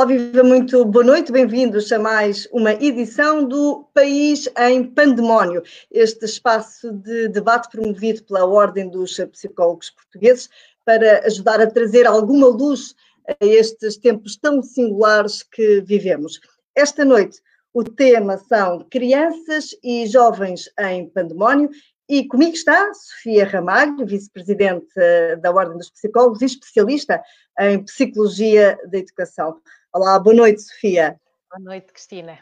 Olá, viva muito boa noite, bem-vindos a mais uma edição do País em Pandemónio, este espaço de debate promovido pela Ordem dos Psicólogos Portugueses para ajudar a trazer alguma luz a estes tempos tão singulares que vivemos. Esta noite o tema são crianças e jovens em pandemónio e comigo está Sofia Ramalho, vice-presidente da Ordem dos Psicólogos e especialista em Psicologia da Educação. Olá, boa noite, Sofia. Boa noite, Cristina.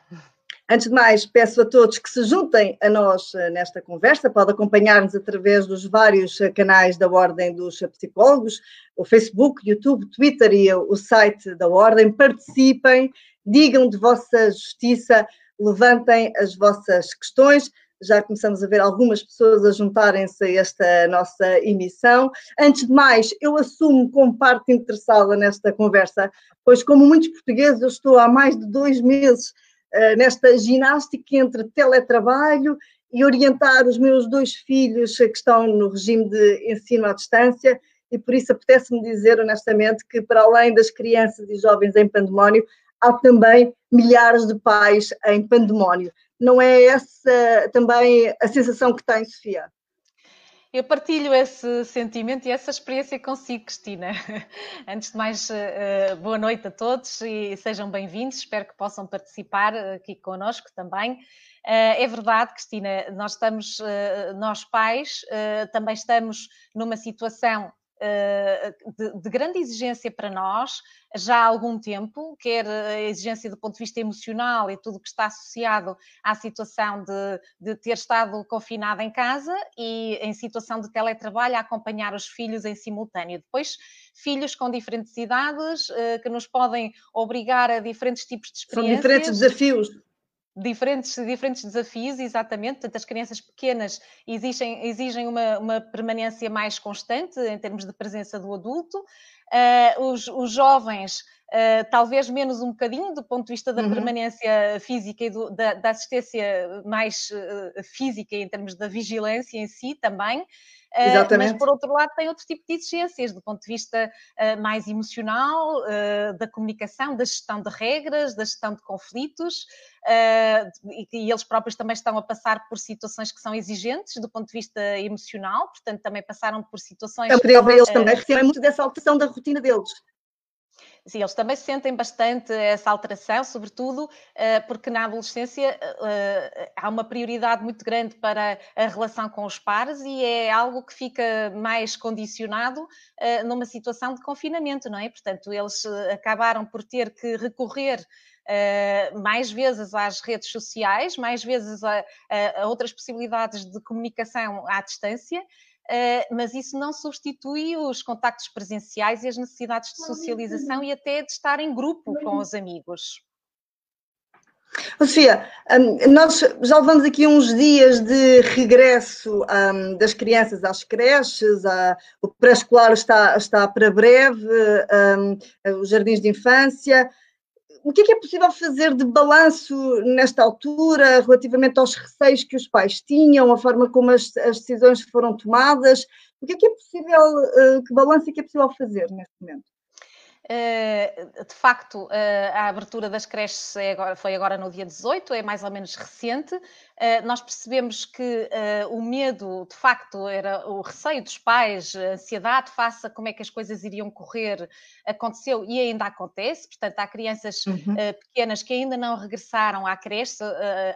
Antes de mais, peço a todos que se juntem a nós eh, nesta conversa. Pode acompanhar-nos através dos vários eh, canais da Ordem dos Psicólogos, o Facebook, YouTube, Twitter e o site da Ordem. Participem, digam de vossa justiça, levantem as vossas questões já começamos a ver algumas pessoas a juntarem-se a esta nossa emissão. Antes de mais, eu assumo como parte interessada nesta conversa, pois, como muitos portugueses, eu estou há mais de dois meses uh, nesta ginástica entre teletrabalho e orientar os meus dois filhos que estão no regime de ensino à distância. E por isso apetece-me dizer honestamente que, para além das crianças e jovens em pandemónio, há também milhares de pais em pandemónio. Não é essa também a sensação que tem, Sofia? Eu partilho esse sentimento e essa experiência consigo, Cristina. Antes de mais, eh, boa noite a todos e sejam bem-vindos. Espero que possam participar aqui connosco também. Eh, é verdade, Cristina, nós estamos, eh, nós pais, também estamos numa situação eh, de, de, grande exigência para nós já há algum tempo, quer a exigência do ponto de vista emocional e tudo o que está associado à situação de, de ter estado confinada em casa e em situação de teletrabalho a acompanhar os filhos em simultâneo. Depois, filhos com diferentes idades eh, que nos podem obrigar a diferentes tipos de experiências. São diferentes desafios diferentes, diferentes desafios, exatamente. Portanto, as crianças pequenas exigem, exigem uma, uma permanência mais constante em termos de presença do adulto. Uh, os, os, jovens, uh, talvez menos um bocadinho do ponto de vista da uhum. permanência física e do, da, da, assistência mais uh, física em termos da vigilância em si também. Exatamente. mas por outro lado tem outro tipo de exigências do ponto de vista mais emocional, da comunicação, da gestão de regras, da gestão de conflitos, e, eles próprios também estão a passar por situações que são exigentes do ponto de vista emocional, portanto também passaram por situações... É para eles também recebem muito dessa alteração da rotina deles. Sim, eles também sentem bastante essa alteração, sobretudo eh, porque na adolescência eh, há uma prioridade muito grande para a relação com os pares e é algo que fica mais condicionado eh, numa situação de confinamento, não é? Portanto, eles acabaram por ter que recorrer mais vezes às redes sociais, mais vezes a, a outras possibilidades de comunicação à distância, eh, mas isso não substitui os contactos presenciais e as necessidades de socialização e até de estar em grupo com os amigos. Sofia, hum, nós já levamos aqui uns dias de regresso hum, das crianças às creches, o pré-escolar está, está para breve, hum, os jardins de infância o que é, que é possível fazer de balanço nesta altura relativamente aos receios que os pais tinham, a forma como as, as decisões foram tomadas? O que é que é possível, uh, que balanço é que é possível fazer neste momento? Eh, de facto, eh, a abertura das creches é foi agora no dia 18, é mais ou menos recente. Eh, nós percebemos que o medo, de facto, era o receio dos pais, a ansiedade face a como é que as coisas iriam correr, aconteceu e ainda acontece. Portanto, há crianças uhum. pequenas que ainda não regressaram à creche,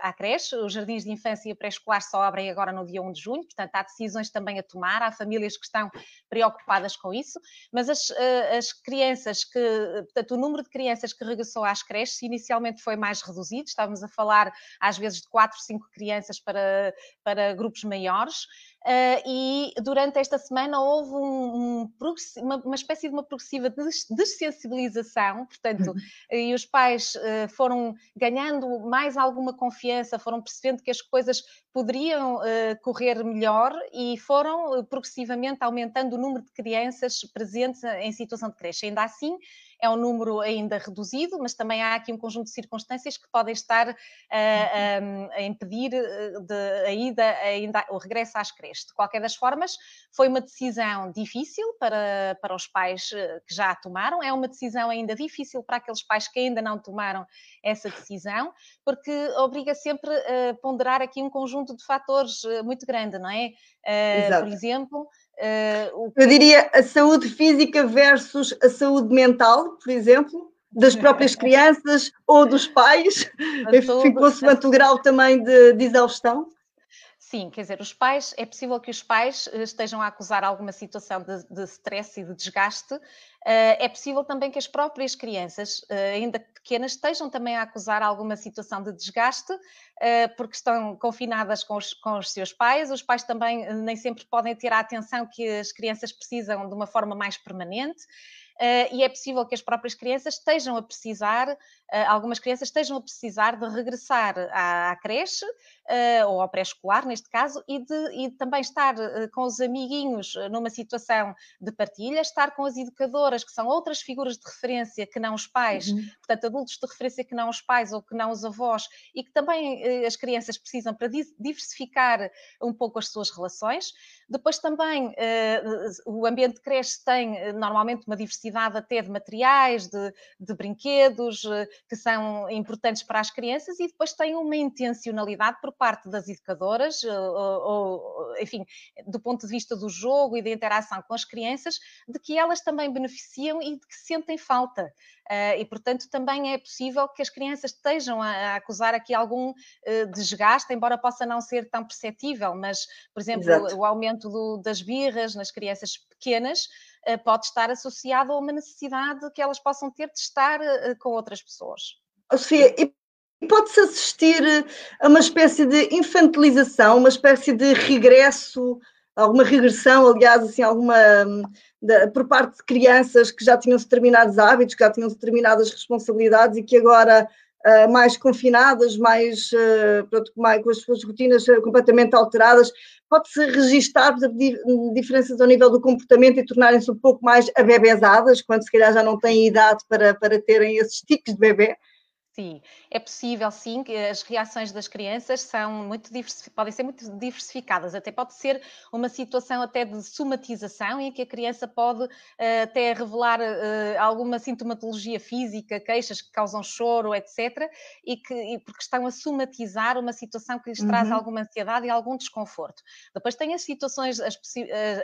à creche. Os jardins de infância e pré-escolar só abrem agora no dia 1 de junho, portanto, há decisões também a tomar, há famílias que estão preocupadas com isso, mas as, as crianças que, portanto, o número de crianças que regressou às creches inicialmente foi mais reduzido, estávamos a falar às vezes de 4, 5 crianças para, para grupos maiores, Uh, e durante esta semana houve um, um, uma, uma, espécie de uma progressiva dessensibilização, portanto, uhum. e os pais uh, foram ganhando mais alguma confiança, foram percebendo que as coisas poderiam uh, correr melhor e foram progressivamente aumentando o número de crianças presentes em situação de creche. Ainda assim, é um número ainda reduzido, mas também há aqui um conjunto de circunstâncias que podem estar a, a, a impedir de, a ida, ainda, o regresso às creches. creche. De qualquer das formas, foi uma decisão difícil para, para os pais que já a tomaram, é uma decisão ainda difícil para aqueles pais que ainda não tomaram essa decisão, porque obriga sempre a ponderar aqui um conjunto de fatores muito grande, não é? Exato. Por exemplo, Uh, Eu diria a saúde física versus a saúde mental, por exemplo, das próprias crianças ou dos pais. Ficou-se quanto grau também de, de exaustão? Sim, quer dizer, os pais, é possível que os pais eh, estejam a acusar alguma situação de, de stress e de desgaste. Eh, é possível também que as próprias crianças, ainda pequenas, estejam também a acusar alguma situação de desgaste, porque estão confinadas com os, com os seus pais. Os pais também nem sempre podem ter a atenção que as crianças precisam de uma forma mais permanente. Uh, e é possível que as próprias crianças estejam a precisar, uh, algumas crianças estejam a precisar de regressar à, à creche uh, ou ao pré-escolar, neste caso, e, de, e também estar com os amiguinhos numa situação de partilha, estar com as educadoras, que são outras figuras de referência que não os pais, uhum. portanto, adultos de referência que não os pais ou que não os avós, e que também as crianças precisam para diversificar um pouco as suas relações. Depois também o ambiente de creche tem normalmente uma diversidade diversidade até de materiais, de, de brinquedos, eh, que são importantes para as crianças, e depois tem uma intencionalidade por parte das educadoras, eh, ou, enfim, do ponto de vista do jogo e da interação com as crianças, de que elas também beneficiam e de que sentem falta. Uh, e, portanto, também é possível que as crianças estejam a, acusar aqui algum desgaste, embora possa não ser tão perceptível, mas, por exemplo, Exato. o aumento do, das birras nas crianças pequenas pode estar associado a uma necessidade que elas possam ter de estar com outras pessoas. Sofia, e pode-se assistir a uma espécie de infantilização, uma espécie de regresso alguma regressão, aliás, assim, alguma de, por parte de crianças que já tinham determinados hábitos, que já tinham determinadas responsabilidades e que agora uh, mais confinadas, mais, uh, pronto, mais com as suas rotinas uh, completamente alteradas, pode-se registar diferenças ao nível do comportamento e tornarem-se um pouco mais abebezadas, quando se calhar já não têm idade para, para terem esses tiques de bebê? Sim, é possível sim que as reações das crianças são muito podem ser muito diversificadas, até pode ser uma situação até de somatização em que a criança pode uh, até revelar uh, alguma sintomatologia física, queixas que causam choro, etc, e que e porque estão a somatizar uma situação que lhes uhum. traz alguma ansiedade e algum desconforto. Depois tem as situações, as,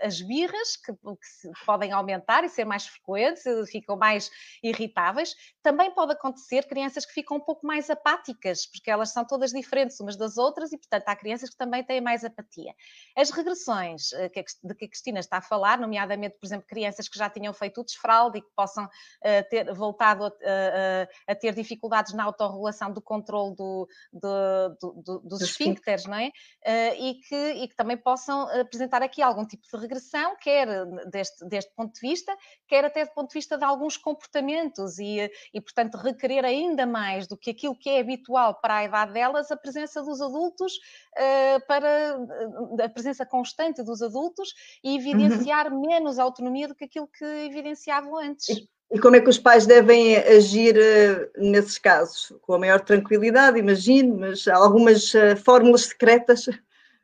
as birras que, que podem aumentar e ser mais frequentes, ficam mais irritáveis. Também pode acontecer crianças que ficam um pouco mais apáticas, porque elas são todas diferentes umas das outras e, portanto, há crianças que também têm mais apatia. As regressões eh, de que a Cristina está a falar, nomeadamente, por exemplo, crianças que já tinham feito o desfralde e que possam uh, ter voltado a, a, a, ter dificuldades na autorregulação do controle do, do, do, do, dos esfíncteres, não é? Uh, e, que, e que também possam apresentar aqui algum tipo de regressão, quer deste, deste ponto de vista, quer até do ponto de vista de alguns comportamentos e, e portanto, requerer ainda mais mais do que aquilo que é habitual para a idade delas, a presença dos adultos, uh, para eh, a presença constante dos adultos e evidenciar uhum. menos autonomia do que aquilo que evidenciavam antes. E, e como é que os pais devem agir uh, nesses casos? Com a maior tranquilidade, imagino, mas há algumas uh, fórmulas secretas?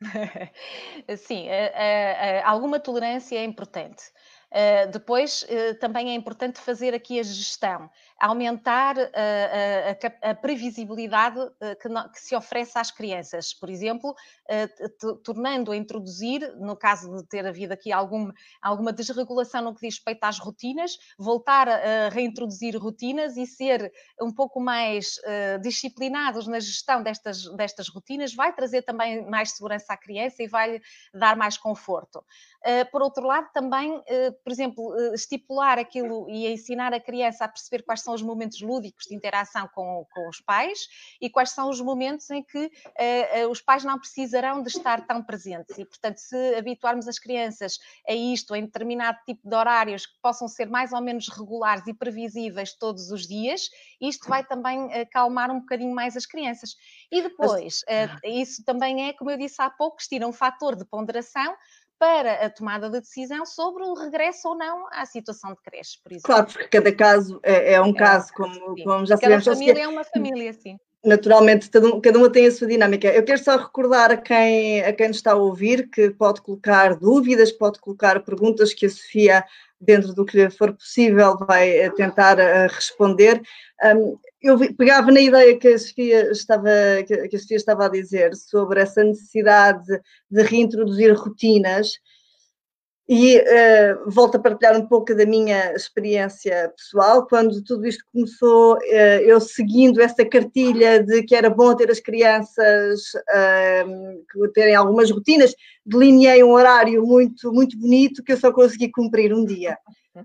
Sim, alguma tolerância é importante. Depois, também é importante fazer aqui a gestão aumentar a, a, a previsibilidade eh, que, que, se oferece às crianças. Por exemplo, eh, tornando a introduzir, no caso de ter havido aqui algum, alguma desregulação no que diz respeito às rotinas, voltar a reintroduzir rotinas e ser um pouco mais disciplinados na gestão destas, destas rotinas, vai trazer também mais segurança à criança e vai dar mais conforto. Por outro lado, também, por exemplo, estipular aquilo e ensinar a criança a perceber quais são os momentos lúdicos de interação com, com os pais e quais são os momentos em que uh, uh, os pais não precisarão de estar tão presentes. E, portanto, se habituarmos as crianças a isto, em determinado tipo de horários que possam ser mais ou menos regulares e previsíveis todos os dias, isto vai também acalmar um bocadinho mais as crianças. E depois, uh, isso também é, como eu disse há pouco, tira um fator de ponderação para a tomada de decisão sobre o regresso ou não à situação de creche, por exemplo. Claro, porque cada caso é, é um é, caso, como, como já cada sabemos. Cada família é uma família, sim. Naturalmente, cada uma tem a sua dinâmica. Eu quero só recordar a quem, a quem nos está a ouvir que pode colocar dúvidas, pode colocar perguntas que a Sofia, dentro do que lhe for possível, vai eh, tentar uh, responder. Eu pegava na ideia que a Sofia estava, que a Sofia estava a dizer sobre essa necessidade de reintroduzir rotinas e uh, volto a partilhar um pouco da minha experiência pessoal. Quando tudo isto começou, uh, eu seguindo essa cartilha de que era bom ter as crianças uh, terem algumas rotinas, delineei um horário muito, muito bonito que eu só consegui cumprir um dia.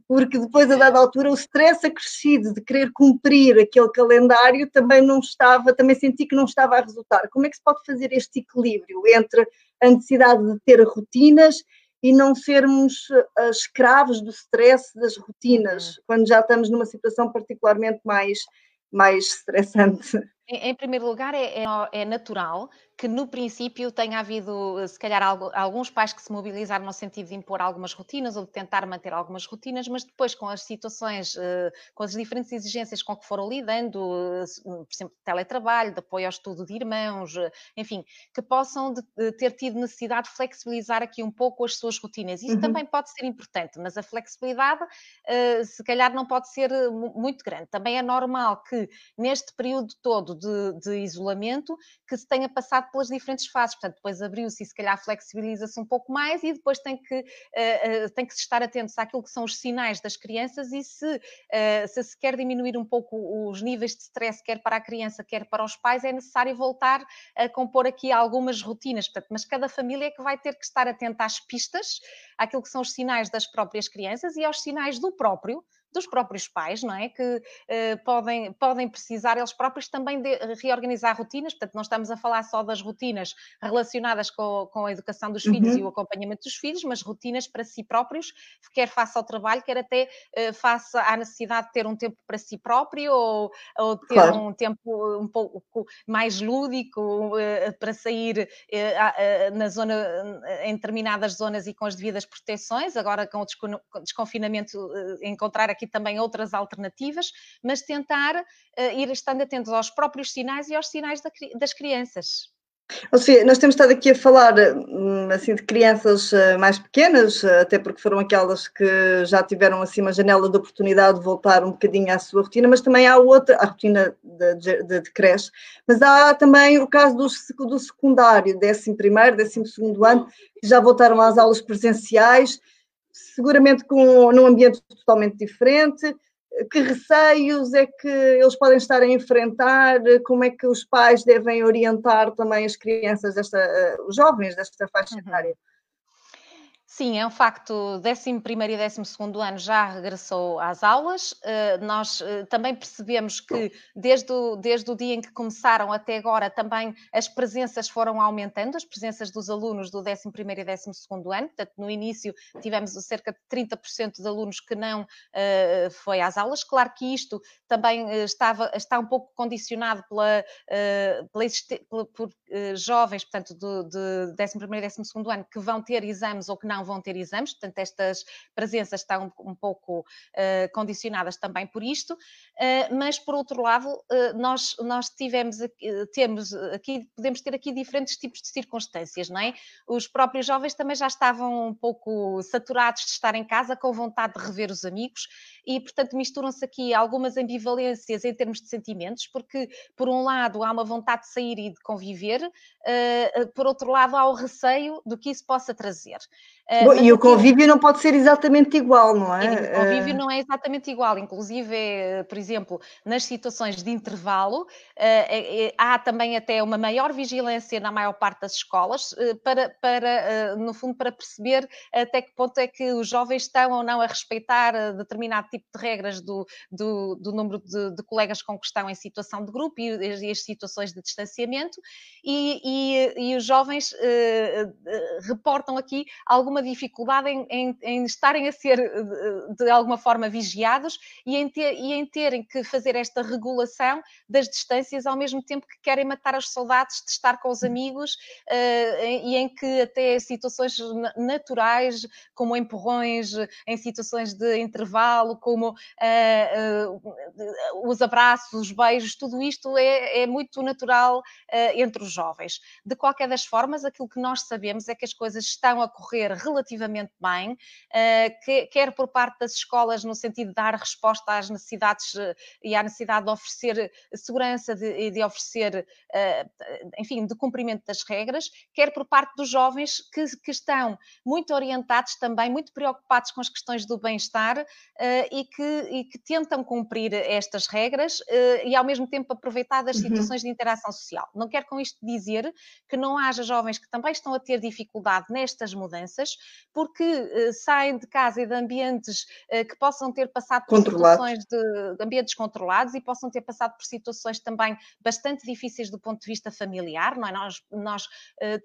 Porque depois, a dada altura, o stress acrescido de querer cumprir aquele calendário também não estava, também senti que não estava a resultar. Como é que se pode fazer este equilíbrio entre a necessidade de ter rotinas e não sermos uh, escravos do stress das rotinas, uhum. quando já estamos numa situação particularmente mais, mais estressante. Em, em primeiro lugar, é, é, é natural que no princípio tenha havido, se calhar, alguns pais que se mobilizaram no sentido de impor algumas rotinas ou de tentar manter algumas rotinas, mas depois com as situações, eh, com as diferentes exigências com que foram lidando, eh, por exemplo, de teletrabalho, de apoio ao estudo de irmãos, eh, enfim, que possam ter tido necessidade de flexibilizar aqui um pouco as suas rotinas. Isso uhum. também pode ser importante, mas a flexibilidade se calhar não pode ser muito grande. Também é normal que neste período todo de, de isolamento que se tenha passado pelas diferentes fases. Portanto, depois abriu-se e se calhar flexibiliza-se um pouco mais e depois tem que, uh, tem que estar atentos àquilo que são os sinais das crianças e se, uh, se se quer diminuir um pouco os níveis de stress, quer para a criança, quer para os pais, é necessário voltar a compor aqui algumas rotinas. Portanto, mas cada família é que vai ter que estar atenta às pistas, àquilo que são os sinais das próprias crianças e aos sinais do próprio dos próprios pais, não é? Que uh, podem, podem precisar eles próprios também de reorganizar rotinas, portanto, não estamos a falar só das rotinas relacionadas com, com a educação dos uhum. filhos e o acompanhamento dos filhos, mas rotinas para si próprios, quer face ao trabalho, quer até uh, face à necessidade de ter um tempo para si próprio ou, ou ter claro. um tempo um pouco mais lúdico uh, para sair na zona, em determinadas zonas e com as devidas proteções, agora com o desconfinamento encontrar aqui também outras alternativas, mas tentar uh, ir estando atentos aos próprios sinais e aos sinais da, das crianças. Seja, nós temos estado aqui a falar hum, assim de crianças eh, mais pequenas, eh, até porque foram aquelas que já tiveram assim uma janela de oportunidade de voltar um bocadinho à sua rotina, mas também há outra, a rotina de, de, de creche, mas há também o caso do, do secundário, 11 primeiro, 12 segundo ano, que já voltaram às aulas presenciais, seguramente com, num ambiente totalmente diferente. Que receios é que eles podem estar a enfrentar? Como é que os pais devem orientar também as crianças, desta, eh, os jovens desta faixa uhum. Sim, é um facto, 11 e 12 ano já regressou às aulas. Eh, nós eh, também percebemos que desde o, desde o dia em que começaram até agora também as presenças foram aumentando, as presenças dos alunos do 11 e 12 ano. Portanto, no início tivemos cerca de 30% de alunos que não uh, foi às aulas. Claro que isto também estava, está um pouco condicionado pela, pela, por jovens, portanto, do, de 11 e 12 ano que vão ter exames ou que não vão ter exames, portanto, estas presenças estão um, pouco uh, condicionadas também por isto, uh, mas por outro lado, uh, nós, nós tivemos aqui, temos aqui, podemos ter aqui diferentes tipos de circunstâncias, não é? Os próprios jovens também já estavam um pouco saturados de estar em casa, com vontade de rever os amigos, e, portanto, misturam-se aqui algumas ambivalências em termos de sentimentos, porque, por um lado, há uma vontade de sair e de conviver, uh, por outro lado, há o receio do que isso possa trazer. Uh, Bom, e o convívio não pode ser exatamente igual, não é? O convívio não é exatamente igual, inclusive, por exemplo, nas situações de intervalo, uh, há também até uma maior vigilância na maior parte das escolas, para, para no fundo, para perceber até que ponto é que os jovens estão ou não a respeitar determinado tipo de regras do, do, do número de, de, colegas com que estão em situação de grupo e, e as situações de distanciamento, e, e, e os jovens uh, uh, reportam aqui alguma dificuldade em, em, em estarem a ser de, de, alguma forma vigiados e em, ter, e em terem que fazer esta regulação das distâncias ao mesmo tempo que querem matar as saudades de estar com os amigos uh, e em que até situações naturais, como empurrões, em situações de intervalo, como uh, uh, os abraços, os beijos, tudo isto é, é muito natural entre os jovens. De qualquer das formas, aquilo que nós sabemos é que as coisas estão a correr relativamente bem, que, quer por parte das escolas, no sentido de dar resposta às necessidades e à necessidade de oferecer segurança e de, de, oferecer, enfim, de cumprimento das regras, quer por parte dos jovens que, que estão muito orientados também, muito preocupados com as questões do bem-estar e, que, e que tentam cumprir estas regras e ao mesmo tempo aproveitar das uhum. situações de interação social. Não quero com isto dizer que não haja jovens que também estão a ter dificuldade nestas mudanças, porque uh, saem de casa e de ambientes uh, que possam ter passado por situações de, de, ambientes controlados e possam ter passado por situações também bastante difíceis do ponto de vista familiar, não é? Nós, nós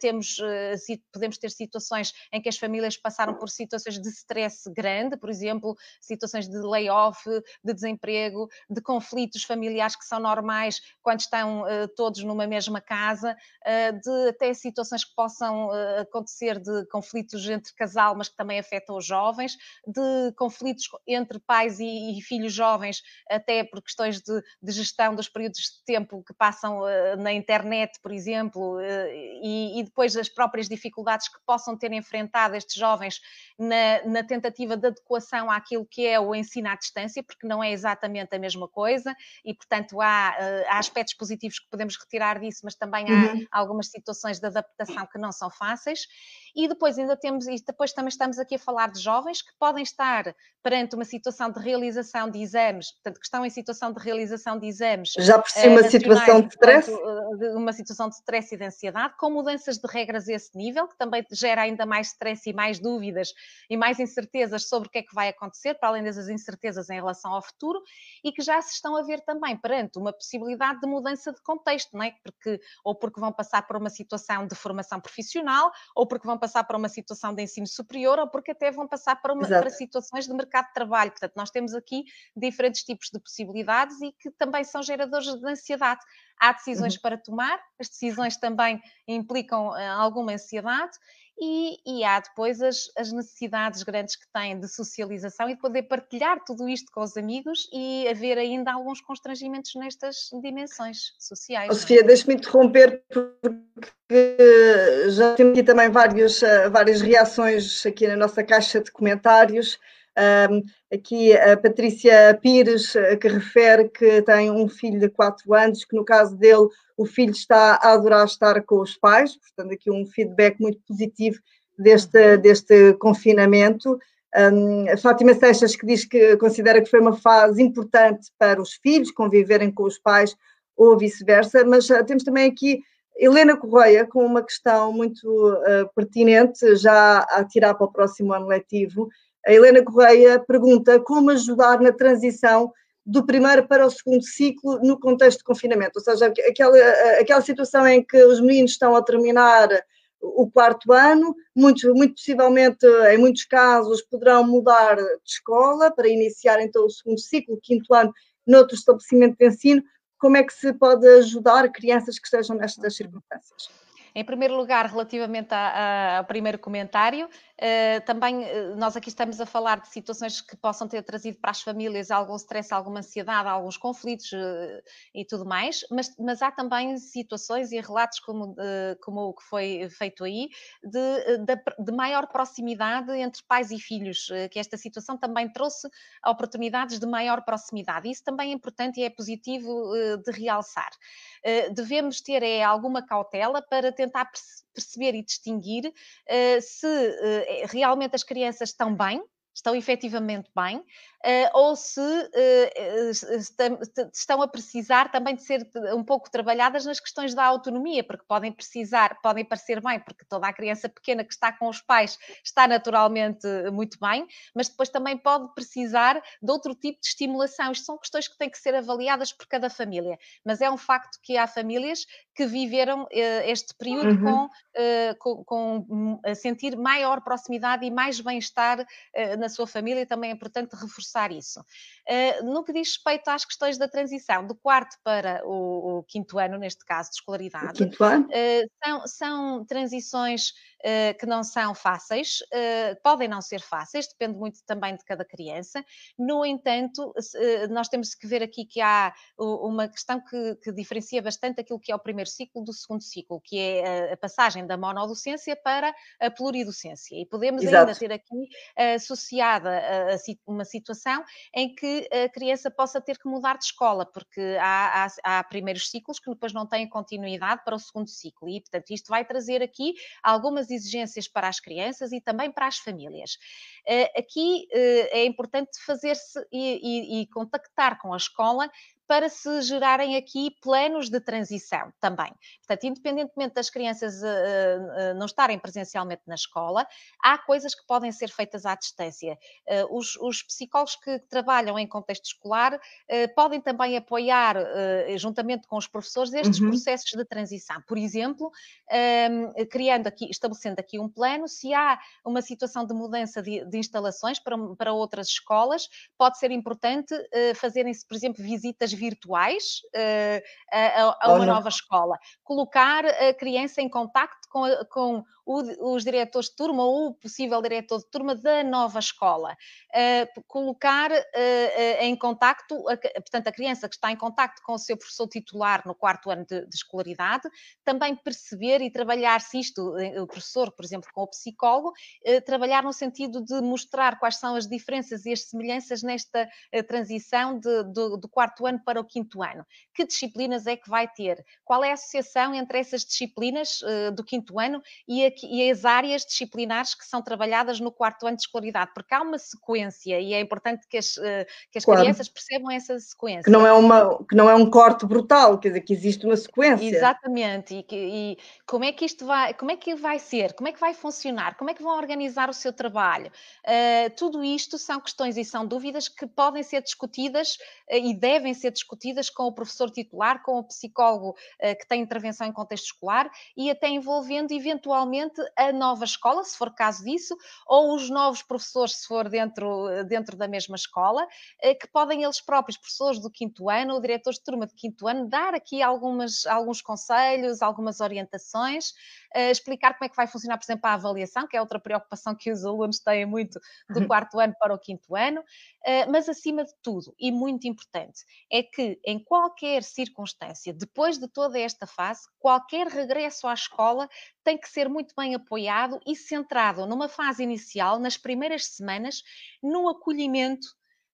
temos, podemos ter situações em que as famílias passaram por situações de stress grande, por exemplo, situações de layoff, de desemprego, de conflitos familiares que são normais quando estão todos numa mesma casa, de até situações que possam acontecer de conflitos entre casal, mas que também afetam os jovens, de conflitos entre pais e, e filhos jovens, até por questões de, de, gestão dos períodos de tempo que passam uh, na internet, por exemplo, uh, e, e, depois as próprias dificuldades que possam ter enfrentado estes jovens na, na, tentativa de adequação àquilo que é o ensino à distância, porque não é exatamente a mesma coisa, e portanto há, uh, há aspectos positivos que podemos retirar disso, mas também há uhum. algumas situações de adaptação que não são fáceis. E depois ainda temos, e depois também estamos aqui a falar de jovens que podem estar perante uma situação de realização de exames, portanto, que estão em situação de realização de exames. Já por si uma uh, situação de stress? Portanto, uma situação de stress e de ansiedade, com mudanças de regras a esse nível, que também gera ainda mais stress e mais dúvidas e mais incertezas sobre o que é que vai acontecer, para além dessas incertezas em relação ao futuro, e que já se estão a ver também perante uma possibilidade de mudança de contexto, não é? Porque, ou porque vão passar por uma situação de formação profissional, ou porque vão passar para uma situação de ensino superior ou porque até vão passar para, uma, para situações de mercado de trabalho. Portanto, nós temos aqui diferentes tipos de possibilidades e que também são geradores de ansiedade. Há decisões uhum. para tomar, as decisões também implicam uh, alguma ansiedade e, e, há depois as, as, necessidades grandes que têm de socialização e de poder partilhar tudo isto com os amigos e haver ainda alguns constrangimentos nestas dimensões sociais. Oh, Sofia, deixe-me interromper porque já temos aqui também vários, eh, várias reações aqui na nossa caixa de comentários. Aqui a Patrícia Pires, eh, que refere que tem um filho de 4 anos, que no caso dele o filho está a adorar estar com os pais, portanto, aqui um feedback muito positivo deste, deste confinamento. Um, a Fátima Seixas, que diz que considera que foi uma fase importante para os filhos conviverem com os pais ou vice-versa, mas uh, temos também aqui Helena Correia com uma questão muito uh, pertinente, já a tirar para o próximo ano letivo, a Helena Correia pergunta como ajudar na transição do primeiro para o segundo ciclo no contexto de confinamento, ou seja, aquela, aquela situação em que os meninos estão a terminar o quarto ano, muito, muito possivelmente, em muitos casos, poderão mudar de escola para iniciar então o segundo ciclo, o quinto ano, noutro estabelecimento de ensino. Como é que se pode ajudar crianças que estejam nestas circunstâncias? Em primeiro lugar, relativamente ao primeiro comentário, uh, também uh, nós aqui estamos a falar de situações que possam ter trazido para as famílias algum stress, alguma ansiedade, alguns conflitos uh, e tudo mais, mas, mas, há também situações e relatos como, como o que foi feito aí, de, de, de, maior proximidade entre pais e filhos, que esta situação também trouxe oportunidades de maior proximidade. Isso também é importante e é positivo de realçar. devemos ter é, alguma cautela para ter tentar perceber e distinguir uh, se uh, realmente as crianças estão bem estão efetivamente bem, uh, ou se uh, estão a precisar também de ser um pouco trabalhadas nas questões da autonomia, porque podem precisar, podem parecer bem, porque toda a criança pequena que está com os pais está naturalmente muito bem, mas depois também pode precisar de outro tipo de estimulação. Isto são questões que têm que ser avaliadas por cada família, mas é um facto que há famílias que viveram este período uhum. com, com, com, a sentir maior proximidade e mais bem-estar na sua família, também é importante reforçar isso. Uh, no que diz respeito às questões da transição do quarto para o, o quinto ano, neste caso de escolaridade, uh, são, são, transições que não são fáceis, podem não ser fáceis, depende muito também de cada criança. No entanto, nós temos que ver aqui que há uma questão que, que, diferencia bastante aquilo que é o primeiro ciclo do segundo ciclo, que é a, passagem da monodocência para a pluridocência. E podemos Exato. ainda ter aqui associada uma situação em que a criança possa ter que mudar de escola, porque há, há, há, primeiros ciclos que depois não têm continuidade para o segundo ciclo, e portanto isto vai trazer aqui algumas exigências para as crianças e também para as famílias. Eh, aqui eh, é importante fazer-se e, e, e contactar com a escola para se gerarem aqui planos de transição também. Portanto, independentemente das crianças uh, uh, não estarem presencialmente na escola, há coisas que podem ser feitas à distância. Uh, os, os, psicólogos que trabalham em contexto escolar podem também apoiar, juntamente com os professores, estes uhum. processos de transição. Por exemplo, um, ehm, criando aqui, estabelecendo aqui um plano, se há uma situação de mudança de, de instalações para, para outras escolas, pode ser importante fazerem-se, por exemplo, visitas virtuais uh, a, a, uma nova escola. Colocar a criança em contacto com, com o, os diretores de turma ou o possível diretor de turma da nova escola. Uh, colocar uh, uh, em contacto, a, portanto, a criança que está em contacto com o seu professor titular no quarto ano de, de escolaridade, também perceber e trabalhar se isto, o professor, por exemplo, com o psicólogo, trabalhar no sentido de mostrar quais são as diferenças e as semelhanças nesta transição de, do, do quarto ano para o quinto ano. Que disciplinas é que vai ter? Qual é a associação entre essas disciplinas do quinto ano e e as áreas disciplinares que são trabalhadas no quarto ano de escolaridade, porque há uma sequência e é importante que as, eh, que as claro. crianças percebam essa sequência. Que não, é uma, que não é um corte brutal, quer dizer, que existe uma sequência. Exatamente, e, e como é que isto vai, como é que vai ser, como é que vai funcionar, como é que vão organizar o seu trabalho. Uh, tudo isto são questões e são dúvidas que podem ser discutidas uh, e devem ser discutidas com o professor titular, com o psicólogo uh, que tem intervenção em contexto escolar e até envolvendo eventualmente a nova escola, se for caso disso, ou os novos professores, se for dentro, dentro da mesma escola, eh, que podem eles próprios, professores do quinto ano, ou diretores de turma de quinto ano, dar aqui algumas, alguns conselhos, algumas orientações, explicar como é que vai funcionar, por exemplo, a avaliação, que é outra preocupação que os alunos têm muito do uhum. quarto ano para o quinto ano, uh, mas acima de tudo, e muito importante, é que em qualquer circunstância, depois de toda esta fase, qualquer regresso à escola tem que ser muito bem apoiado e centrado numa fase inicial, nas primeiras semanas, no acolhimento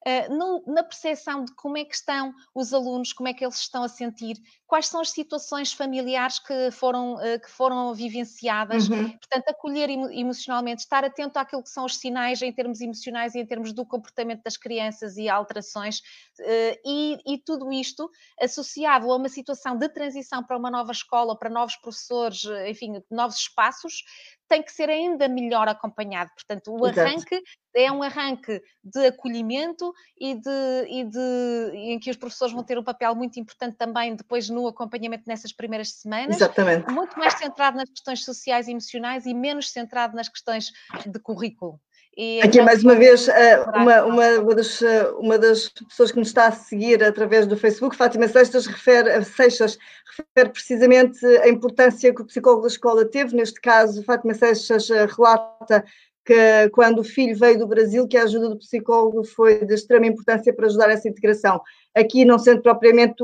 Uh, no, na percepção de como é que estão os alunos, como é que eles estão a sentir, quais são as situações familiares que foram, uh, que foram vivenciadas, uhum. portanto, acolher emocionalmente, estar atento àquilo que são os sinais em termos emocionais e em termos do comportamento das crianças e alterações, uh, e, e, tudo isto associado a uma situação de transição para uma nova escola, para novos professores, enfim, novos espaços, tem que ser ainda melhor acompanhado. Portanto, o Exato. arranque é um arranque de acolhimento e, de, e de, em que os professores vão ter um papel muito importante também depois no acompanhamento nessas primeiras semanas. Exatamente. Muito mais centrado nas questões sociais e emocionais e menos centrado nas questões de currículo. E Aqui, mais uma vez, eh, uma, uma, das, eh, uma das pessoas que nos está a seguir através do Facebook, Fátima Seixas, refere, Seixas, refere precisamente a importância que o psicólogo da escola teve. Neste caso, Fátima Seixas eh, relata que quando o filho veio do Brasil, que a ajuda do psicólogo foi de extrema importância para ajudar essa integração. Aqui não sendo propriamente,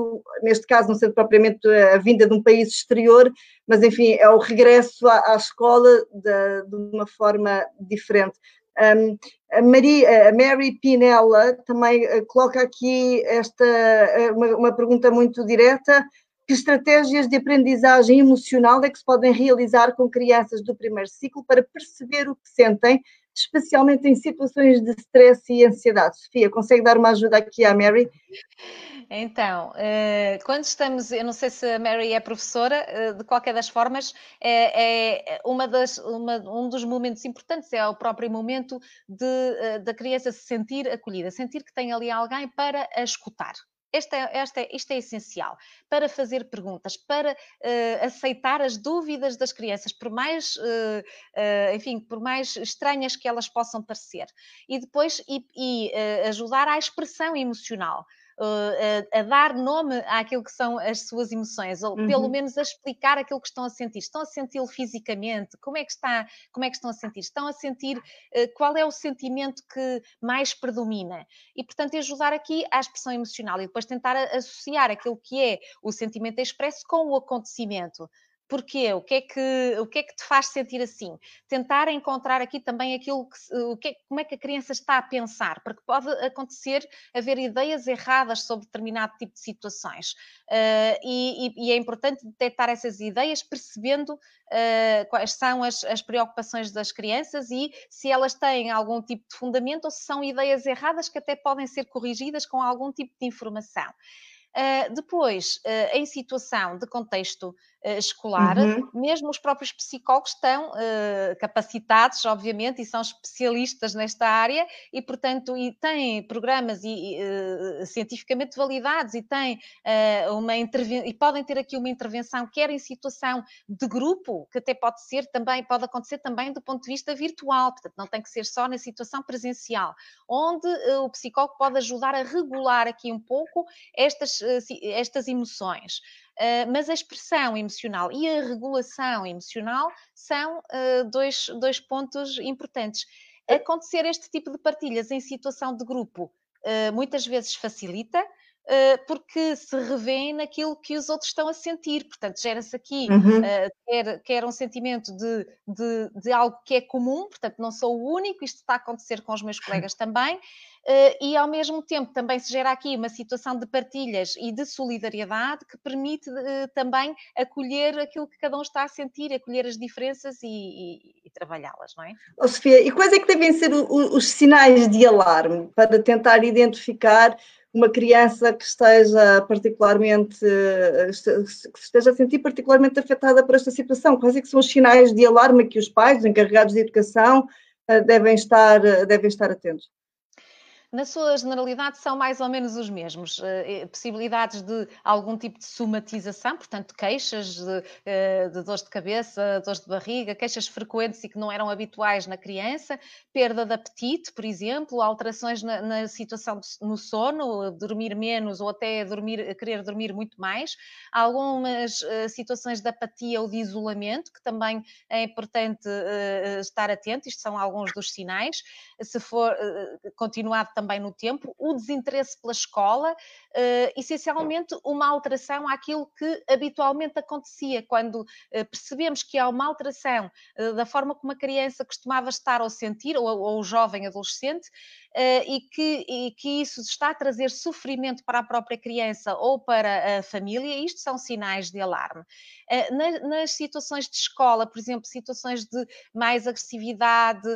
neste caso, não sendo propriamente a vinda de um país exterior, mas enfim, é o regresso à, à escola de, de uma forma diferente. Um, a, Maria, a Mary Pinella também eh, coloca aqui esta eh, uma, uma, pergunta muito direta. Que estratégias de aprendizagem emocional é que se podem realizar com crianças do primeiro ciclo para perceber o que sentem, especialmente em situações de stress e ansiedade? Sofia, consegue dar uma ajuda aqui à Mary? Então, eh, quando estamos, eu não sei se a Mary é professora, eh, de qualquer das formas, é, é uma das, uma, um dos momentos importantes, é o próprio momento de, da criança se sentir acolhida, sentir que tem ali alguém para a escutar. Esta, é, esta, é, isto é essencial para fazer perguntas, para uh, aceitar as dúvidas das crianças, por mais, uh, uh, enfim, por mais estranhas que elas possam parecer. E depois e, e ajudar à expressão emocional a, a, dar nome àquilo que são as suas emoções, ou uhum. pelo menos a explicar aquilo que estão a sentir. Estão a senti-lo fisicamente? Como é que está? Como é que estão a sentir? Estão a sentir uh, qual é o sentimento que mais predomina? E portanto ajudar aqui à expressão emocional e depois tentar associar aquilo que é o sentimento expresso com o acontecimento. Porquê? O que, é que, o que é que te faz sentir assim? Tentar encontrar aqui também aquilo que, o que, como é que a criança está a pensar, porque pode acontecer haver ideias erradas sobre determinado tipo de situações. Uh, e, e, é importante detectar essas ideias, percebendo uh, quais são as, as, preocupações das crianças e se elas têm algum tipo de fundamento ou se são ideias erradas que até podem ser corrigidas com algum tipo de informação. Uh, depois, uh, em situação de contexto escolar, uhum. mesmo os próprios psicólogos estão capacitados, obviamente, e são especialistas nesta área e, portanto, e têm programas e, e cientificamente validados e têm uma intervenção e podem ter aqui uma intervenção, quer em situação de grupo, que até pode ser também, pode acontecer também do ponto de vista virtual, portanto, não tem que ser só na situação presencial, onde o psicólogo pode ajudar a regular aqui um pouco estas eh, estas emoções. Uh, mas a expressão emocional e a regulação emocional são uh, dois, dois pontos importantes. Acontecer este tipo de partilhas em situação de grupo uh, muitas vezes facilita, porque se revêem naquilo que os outros estão a sentir. Portanto, gera-se aqui uhum. quer, quer, um sentimento de, de, de, algo que é comum, portanto, não sou o único, isto está a acontecer com os meus colegas também, eh, e ao mesmo tempo também se gera aqui uma situação de partilhas e de solidariedade que permite eh, também acolher aquilo que cada um está a sentir, acolher as diferenças e, e, e trabalhá-las, não é? Oh, Sofia, e quais é que devem ser os, os sinais de alarme para tentar identificar uma criança que esteja particularmente, eh, que esteja a sentir particularmente afetada por esta situação? Quais é que são os sinais de alarme que os pais, os encarregados de educação, devem estar, devem estar atentos? Na sua generalidade, são mais ou menos os mesmos. Eh, eh, possibilidades de algum tipo de somatização, portanto, queixas de, eh, de dores de cabeça, dores de barriga, queixas frequentes e que não eram habituais na criança, perda de apetite, por exemplo, alterações na, na situação no sono, dormir menos ou até dormir, querer dormir muito mais, algumas situações de apatia ou de isolamento, que também é importante estar atento, isto são alguns dos sinais. Se for continuado também no tempo, o desinteresse pela escola, uh, essencialmente uma alteração àquilo que habitualmente acontecia, quando uh, percebemos que há uma alteração uh, da forma como a criança costumava estar ou sentir, ou, ou o jovem adolescente, e, que, e que isso está a trazer sofrimento para a própria criança ou para a família, isto são sinais de alarme. nas situações de escola, por exemplo, situações de mais agressividade,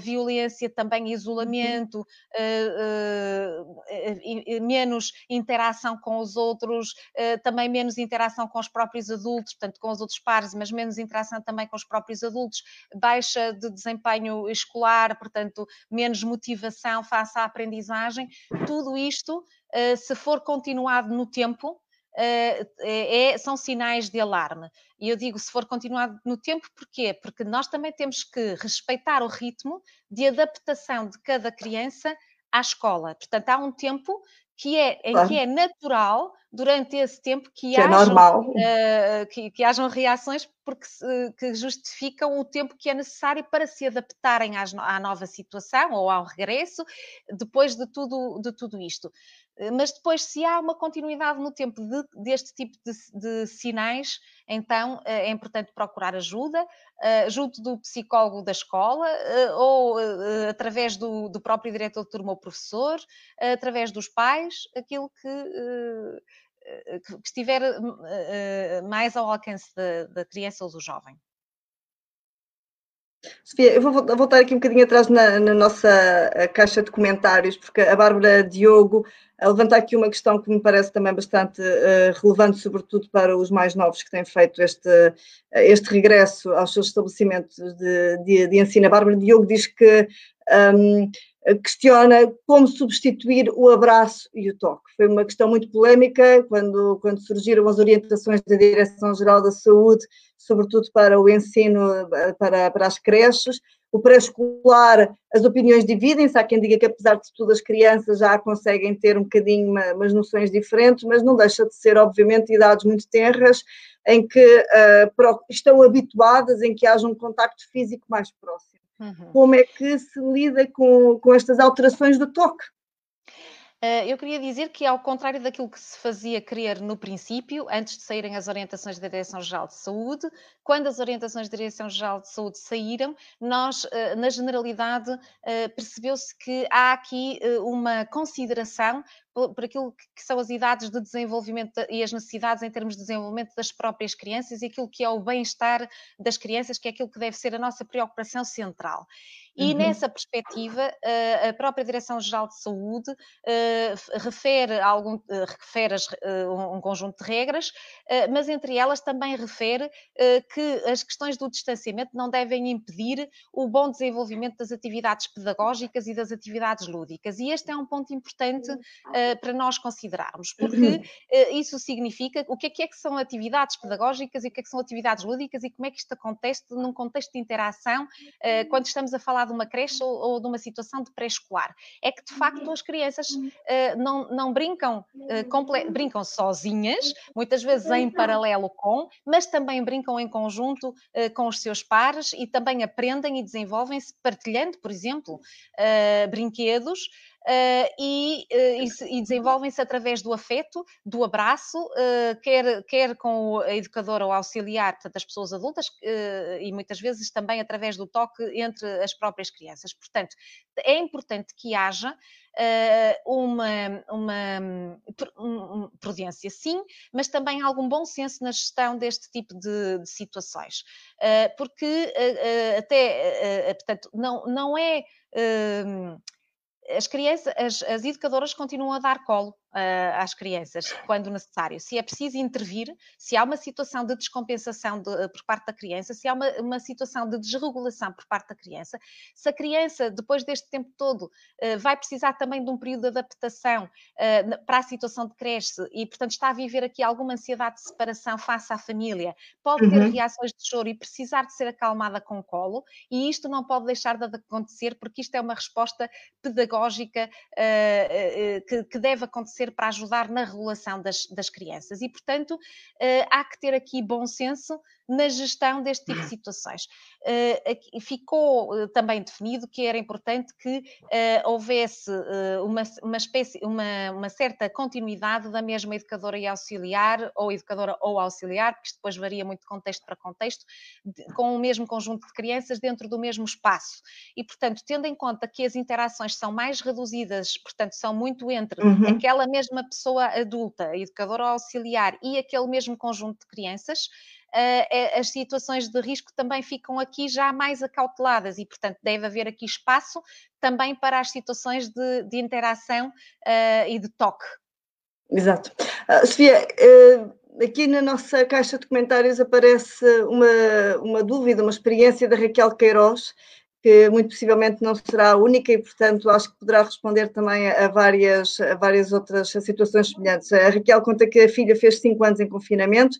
violência, também isolamento, uhum uh, menos interação com os outros, também menos interação com os próprios adultos, portanto, com os outros pares, mas menos interação também com os próprios adultos, baixa de desempenho escolar, portanto, menos motivação face à aprendizagem. Tudo isto, uh, se for continuado no tempo, Uh, é, são sinais de alarme. E eu digo, se for continuado no tempo, porquê? Porque nós também temos que respeitar o ritmo de adaptação de cada criança à escola. Portanto, há um tempo que é, claro. que é natural, durante esse tempo, que, que hajam, é uh, que, que hajam reações porque que justificam o tempo que é necessário para se adaptarem às, à nova situação ou ao regresso, depois de tudo, de tudo isto. Eh, mas depois, se há uma continuidade no tempo de, deste tipo de, de, sinais, então eh, é importante procurar ajuda, eh, junto do psicólogo da escola, ou através do, do próprio diretor de turma ou professor, através dos pais, aquilo que, que estiver mais ao alcance da, da criança ou do jovem. Sofia, eu vou voltar aqui um bocadinho atrás na, na nossa caixa de comentários, porque a Bárbara Diogo levanta aqui uma questão que me parece também bastante uh, relevante, sobretudo para os mais novos que têm feito este, este regresso aos seus estabelecimentos de, de, de ensino. A Bárbara Diogo diz que um, questiona como substituir o abraço e o toque. Foi uma questão muito polémica quando, quando surgiram as orientações da Direção-Geral da Saúde, sobretudo para o ensino, para, para as creches. O pré-escolar, as opiniões dividem-se. Há quem diga que, apesar de tudo, as crianças já conseguem ter um bocadinho uma, umas noções diferentes, mas não deixa de ser, obviamente, idades muito tenras, em que uh, estão habituadas, em que haja um contacto físico mais próximo. Uhum. Como é que se lida com, com estas alterações do toque? Eh, eu queria dizer que, ao contrário daquilo que se fazia crer no princípio, antes de saírem as orientações da Direção-Geral de Saúde, quando as orientações da Direção-Geral de Saúde saíram, nós, eh, na generalidade, eh, percebeu-se que há aqui uma consideração por aquilo que são as idades de desenvolvimento e as necessidades em termos de desenvolvimento das próprias crianças e aquilo que é o bem-estar das crianças, que é aquilo que deve ser a nossa preocupação central. E uhum. nessa perspectiva, a própria Direção-Geral de Saúde refere, algum, refere um conjunto de regras, mas entre elas também refere que as questões do distanciamento não devem impedir o bom desenvolvimento das atividades pedagógicas e das atividades lúdicas. E este é um ponto importante para nós considerarmos, porque isso significa o que é que, é que são atividades pedagógicas e o que é que são atividades lúdicas e como é que isto acontece num contexto de interação quando estamos a falar de uma creche ou, ou de uma situação de pré-escolar. É que, de facto, as crianças uh, não, não brincam, uh, brincam sozinhas, muitas vezes em paralelo com, mas também brincam em conjunto uh, com os seus pares e também aprendem e desenvolvem-se partilhando, por exemplo, brinquedos. Uh, e, uh, e, desenvolvem-se através do afeto, do abraço, uh, quer, quer com a educadora ou auxiliar, portanto, as pessoas adultas, e muitas vezes também através do toque entre as próprias crianças. Portanto, é importante que haja uma, uma um, prudência, sim, mas também algum bom senso na gestão deste tipo de, de situações. porque até, portanto, não, não é as crianças, as, as, educadoras continuam a dar colo uh, às crianças quando necessário. Se é preciso intervir, se há uma situação de descompensação de, uh, por parte da criança, se há uma, uma, situação de desregulação por parte da criança, se a criança, depois deste tempo todo, uh, vai precisar também de um período de adaptação para a situação de creche e, portanto, está a viver aqui alguma ansiedade de separação face à família, pode ter uhum. reações de choro e precisar de ser acalmada com colo, e isto não pode deixar de acontecer, porque isto é uma resposta pedagógica que, que deve acontecer ser para ajudar na regulação das, das crianças. E, portanto, uh, há que ter aqui bom senso na gestão deste tipo de situações. Uh, ficou uh, também definido que era importante que uh, houvesse uma, uma, espécie, uma, uma, certa continuidade da mesma educadora e auxiliar, ou educadora ou auxiliar, porque isto depois varia muito de contexto para contexto, de, com o mesmo conjunto de crianças dentro do mesmo espaço. E, portanto, tendo em conta que as interações são mais reduzidas, portanto, são muito entre uhum. aquela mesma pessoa adulta, educadora ou auxiliar, e aquele mesmo conjunto de crianças, as situações de risco também ficam aqui já mais acauteladas e, portanto, deve haver aqui espaço também para as situações de, de interação uh, e de toque. Exato. Uh, Sofia, uh, aqui na nossa caixa de comentários aparece uma, uma dúvida, uma experiência da Raquel Queiroz, que muito possivelmente não será a única e, portanto, acho que poderá responder também a várias, a várias outras situações semelhantes. A Raquel conta que a filha fez cinco anos em confinamento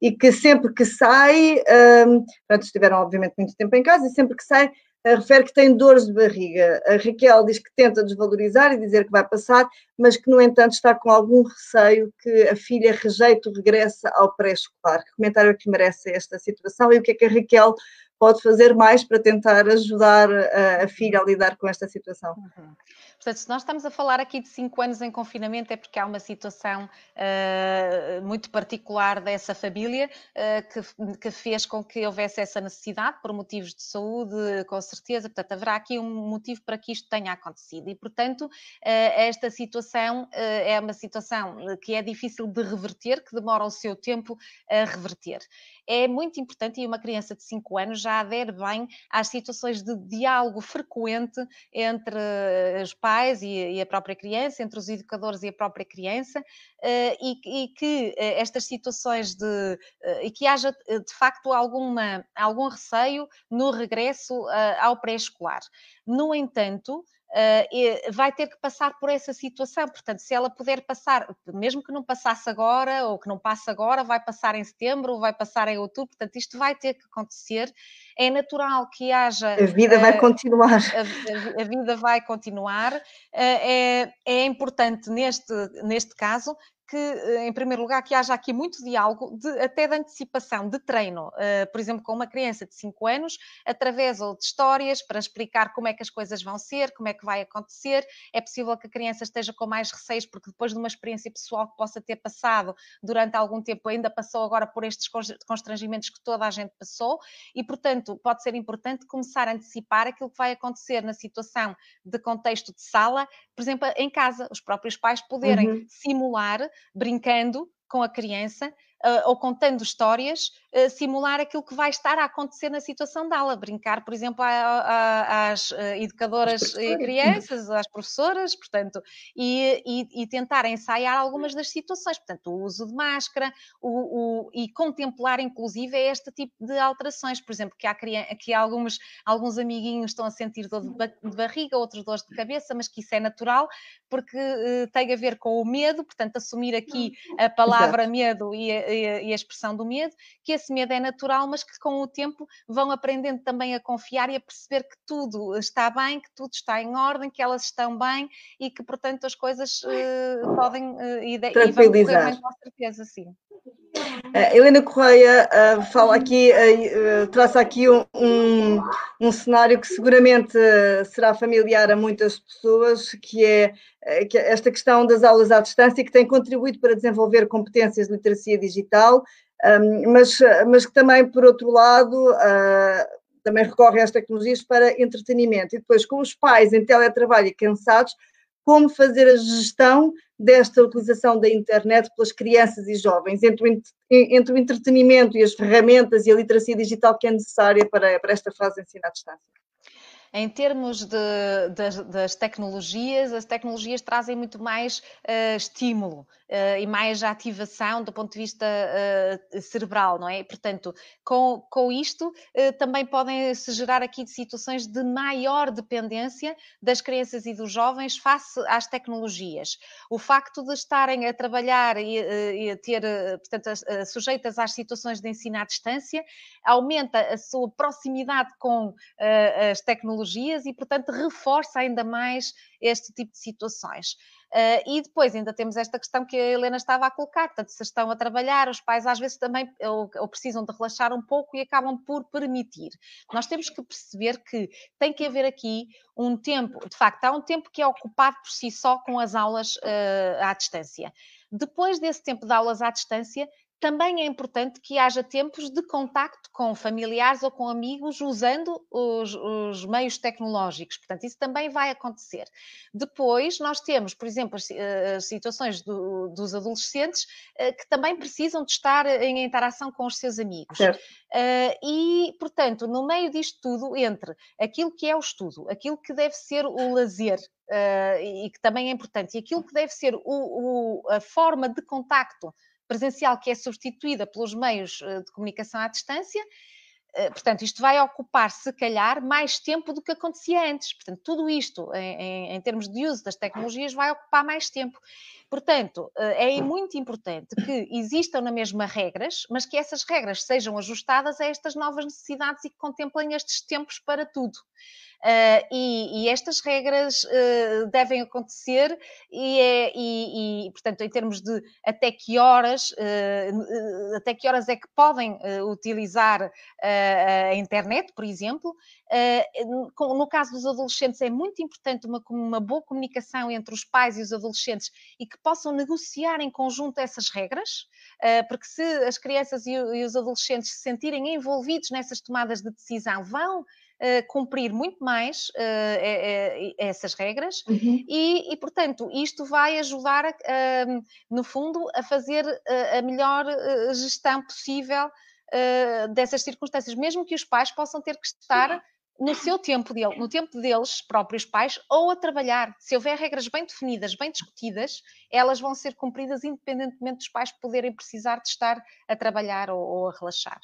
e que sempre que sai, um, portanto, estiveram obviamente muito tempo em casa, e sempre que sai, uh, refere que tem dores de barriga. A Raquel diz que tenta desvalorizar e dizer que vai passar, mas que, no entanto, está com algum receio que a filha rejeite o regresso ao pré-escolar. Que comentário é que merece esta situação e o que é que a Raquel pode fazer mais para tentar ajudar a, a filha a lidar com esta situação? Uhum. Portanto, se nós estamos a falar aqui de cinco anos em confinamento, é porque há uma situação uh, muito particular dessa família uh, que, que, fez com que houvesse essa necessidade, por motivos de saúde, com certeza. Portanto, haverá aqui um motivo para que isto tenha acontecido. E, portanto, uh, esta situação é uma situação que é difícil de reverter, que demora o seu tempo a reverter. É muito importante, e uma criança de 5 anos já adere bem às situações de diálogo frequente entre os pais e, a própria criança, entre os educadores e a própria criança, e, e que estas situações de. e que haja de facto alguma, algum receio no regresso ao pré-escolar. No entanto, Uh, vai ter que passar por essa situação. Portanto, se ela puder passar, mesmo que não passasse agora, ou que não passe agora, vai passar em setembro, ou vai passar em outubro, portanto, isto vai ter que acontecer. É natural que haja. A vida uh, vai continuar. A, a, a, vida vai continuar. Uh, é, é importante, neste, neste caso, que, eh, em primeiro lugar, que haja aqui muito diálogo, de, até de antecipação, de treino, uh, por exemplo, com uma criança de 5 anos, através ou de histórias para explicar como é que as coisas vão ser, como é que vai acontecer. É possível que a criança esteja com mais receios, porque depois de uma experiência pessoal que possa ter passado durante algum tempo, ainda passou agora por estes constrangimentos que toda a gente passou, e, portanto, pode ser importante começar a antecipar aquilo que vai acontecer na situação de contexto de sala, por exemplo, em casa, os próprios pais poderem uhum. simular brincando com a criança ou contando histórias, uh, simular aquilo que vai estar a acontecer na situação dela, brincar, por exemplo, a, a, às uh, educadoras e crianças, às professoras, portanto, e, e, e, tentar ensaiar algumas das situações, portanto, o uso de máscara, o, o, e contemplar, inclusive, este tipo de alterações, por exemplo, que há, que há alguns, alguns amiguinhos estão a sentir dor de, de barriga, outros dores de cabeça, mas que isso é natural, porque tem a ver com o medo, portanto, assumir aqui a palavra Exato. medo e e a expressão do medo, que esse medo é natural, mas que com o tempo vão aprendendo também a confiar e a perceber que tudo está bem, que tudo está em ordem, que elas estão bem e que, portanto, as coisas uh, podem uh, e, e vão correr bem com certeza, sim. Uh, Helena Correia uh, fala aqui, uh, traça aqui um, um, cenário que seguramente será familiar a muitas pessoas, que é, que é esta questão das aulas à distância, que tem contribuído para desenvolver competências de literacia digital, um, mas, mas que também, por outro lado, também recorre às tecnologias para entretenimento. E depois, com os pais em teletrabalho e cansados, como fazer a gestão desta utilização da internet pelas crianças e jovens, entre o, entre o entretenimento e as ferramentas e a literacia digital que é necessária para, para esta fase de ensino à distância. Em termos de, das, das, tecnologias, as tecnologias trazem muito mais uh, estímulo e mais ativação do ponto de vista uh, cerebral, não é? Portanto, com, com isto também podem se gerar aqui situações de maior dependência das crianças e dos jovens face às tecnologias. O facto de estarem a trabalhar e, a ter, portanto, sujeitas às situações de ensino à distância, aumenta a sua proximidade com as tecnologias e, portanto, reforça ainda mais este tipo de situações. Uh, e depois ainda temos esta questão que a Helena estava a colocar, portanto, se estão a trabalhar, os pais às vezes também ou, ou, precisam de relaxar um pouco e acabam por permitir. Nós temos que perceber que tem que haver aqui um tempo, de facto, há um tempo que é ocupado por si só com as aulas uh, à distância. Depois desse tempo de aulas à distância, também é importante que haja tempos de contacto com familiares ou com amigos usando os, os, meios tecnológicos. Portanto, isso também vai acontecer. Depois, nós temos, por exemplo, as, eh, as situações do, dos adolescentes eh, que também precisam de estar em interação com os seus amigos. Uh, e, portanto, no meio disto tudo, entre aquilo que é o estudo, aquilo que deve ser o lazer, uh, e que também é importante, e aquilo que deve ser o, o, a forma de contacto presencial que é substituída pelos meios eh, de comunicação à distância, eh, portanto, isto vai ocupar, se calhar, mais tempo do que acontecia antes. Portanto, tudo isto, em, em, termos de uso das tecnologias, vai ocupar mais tempo. Portanto, eh, é muito importante que existam na mesma regras, mas que essas regras sejam ajustadas a estas novas necessidades e que contemplem estes tempos para tudo. Uh, e, e, estas regras uh, devem acontecer e, é, e, e, portanto, em termos de até que horas, uh, até que horas é que podem utilizar a internet, por exemplo. no caso dos adolescentes, é muito importante uma, uma boa comunicação entre os pais e os adolescentes e que possam negociar em conjunto essas regras, porque se as crianças e, os adolescentes se sentirem envolvidos nessas tomadas de decisão, vão uh, cumprir muito mais uh, essas regras uhum. e, e, portanto, isto vai ajudar, a, no fundo, a fazer a melhor gestão possível dessas circunstâncias, mesmo que os pais possam ter que estar no seu tempo dele, no tempo deles, próprios pais, ou a trabalhar. Se houver regras bem definidas, bem discutidas, elas vão ser cumpridas independentemente dos pais poderem precisar de estar a trabalhar ou, ou a relaxar.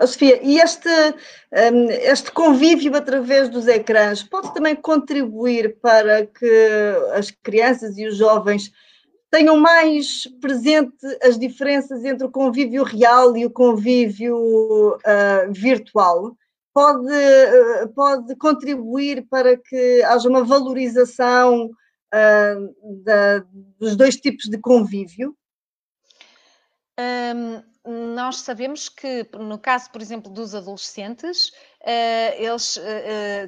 Oh, Sofia, e este, um, este convívio através dos ecrãs pode também contribuir para que as crianças e os jovens tenham mais presente as diferenças entre o convívio real e o convívio uh, virtual? Pode, uh, pode contribuir para que haja uma valorização uh, da, dos dois tipos de convívio? Um, nós sabemos que, no caso, por exemplo, dos adolescentes, uh, eles uh,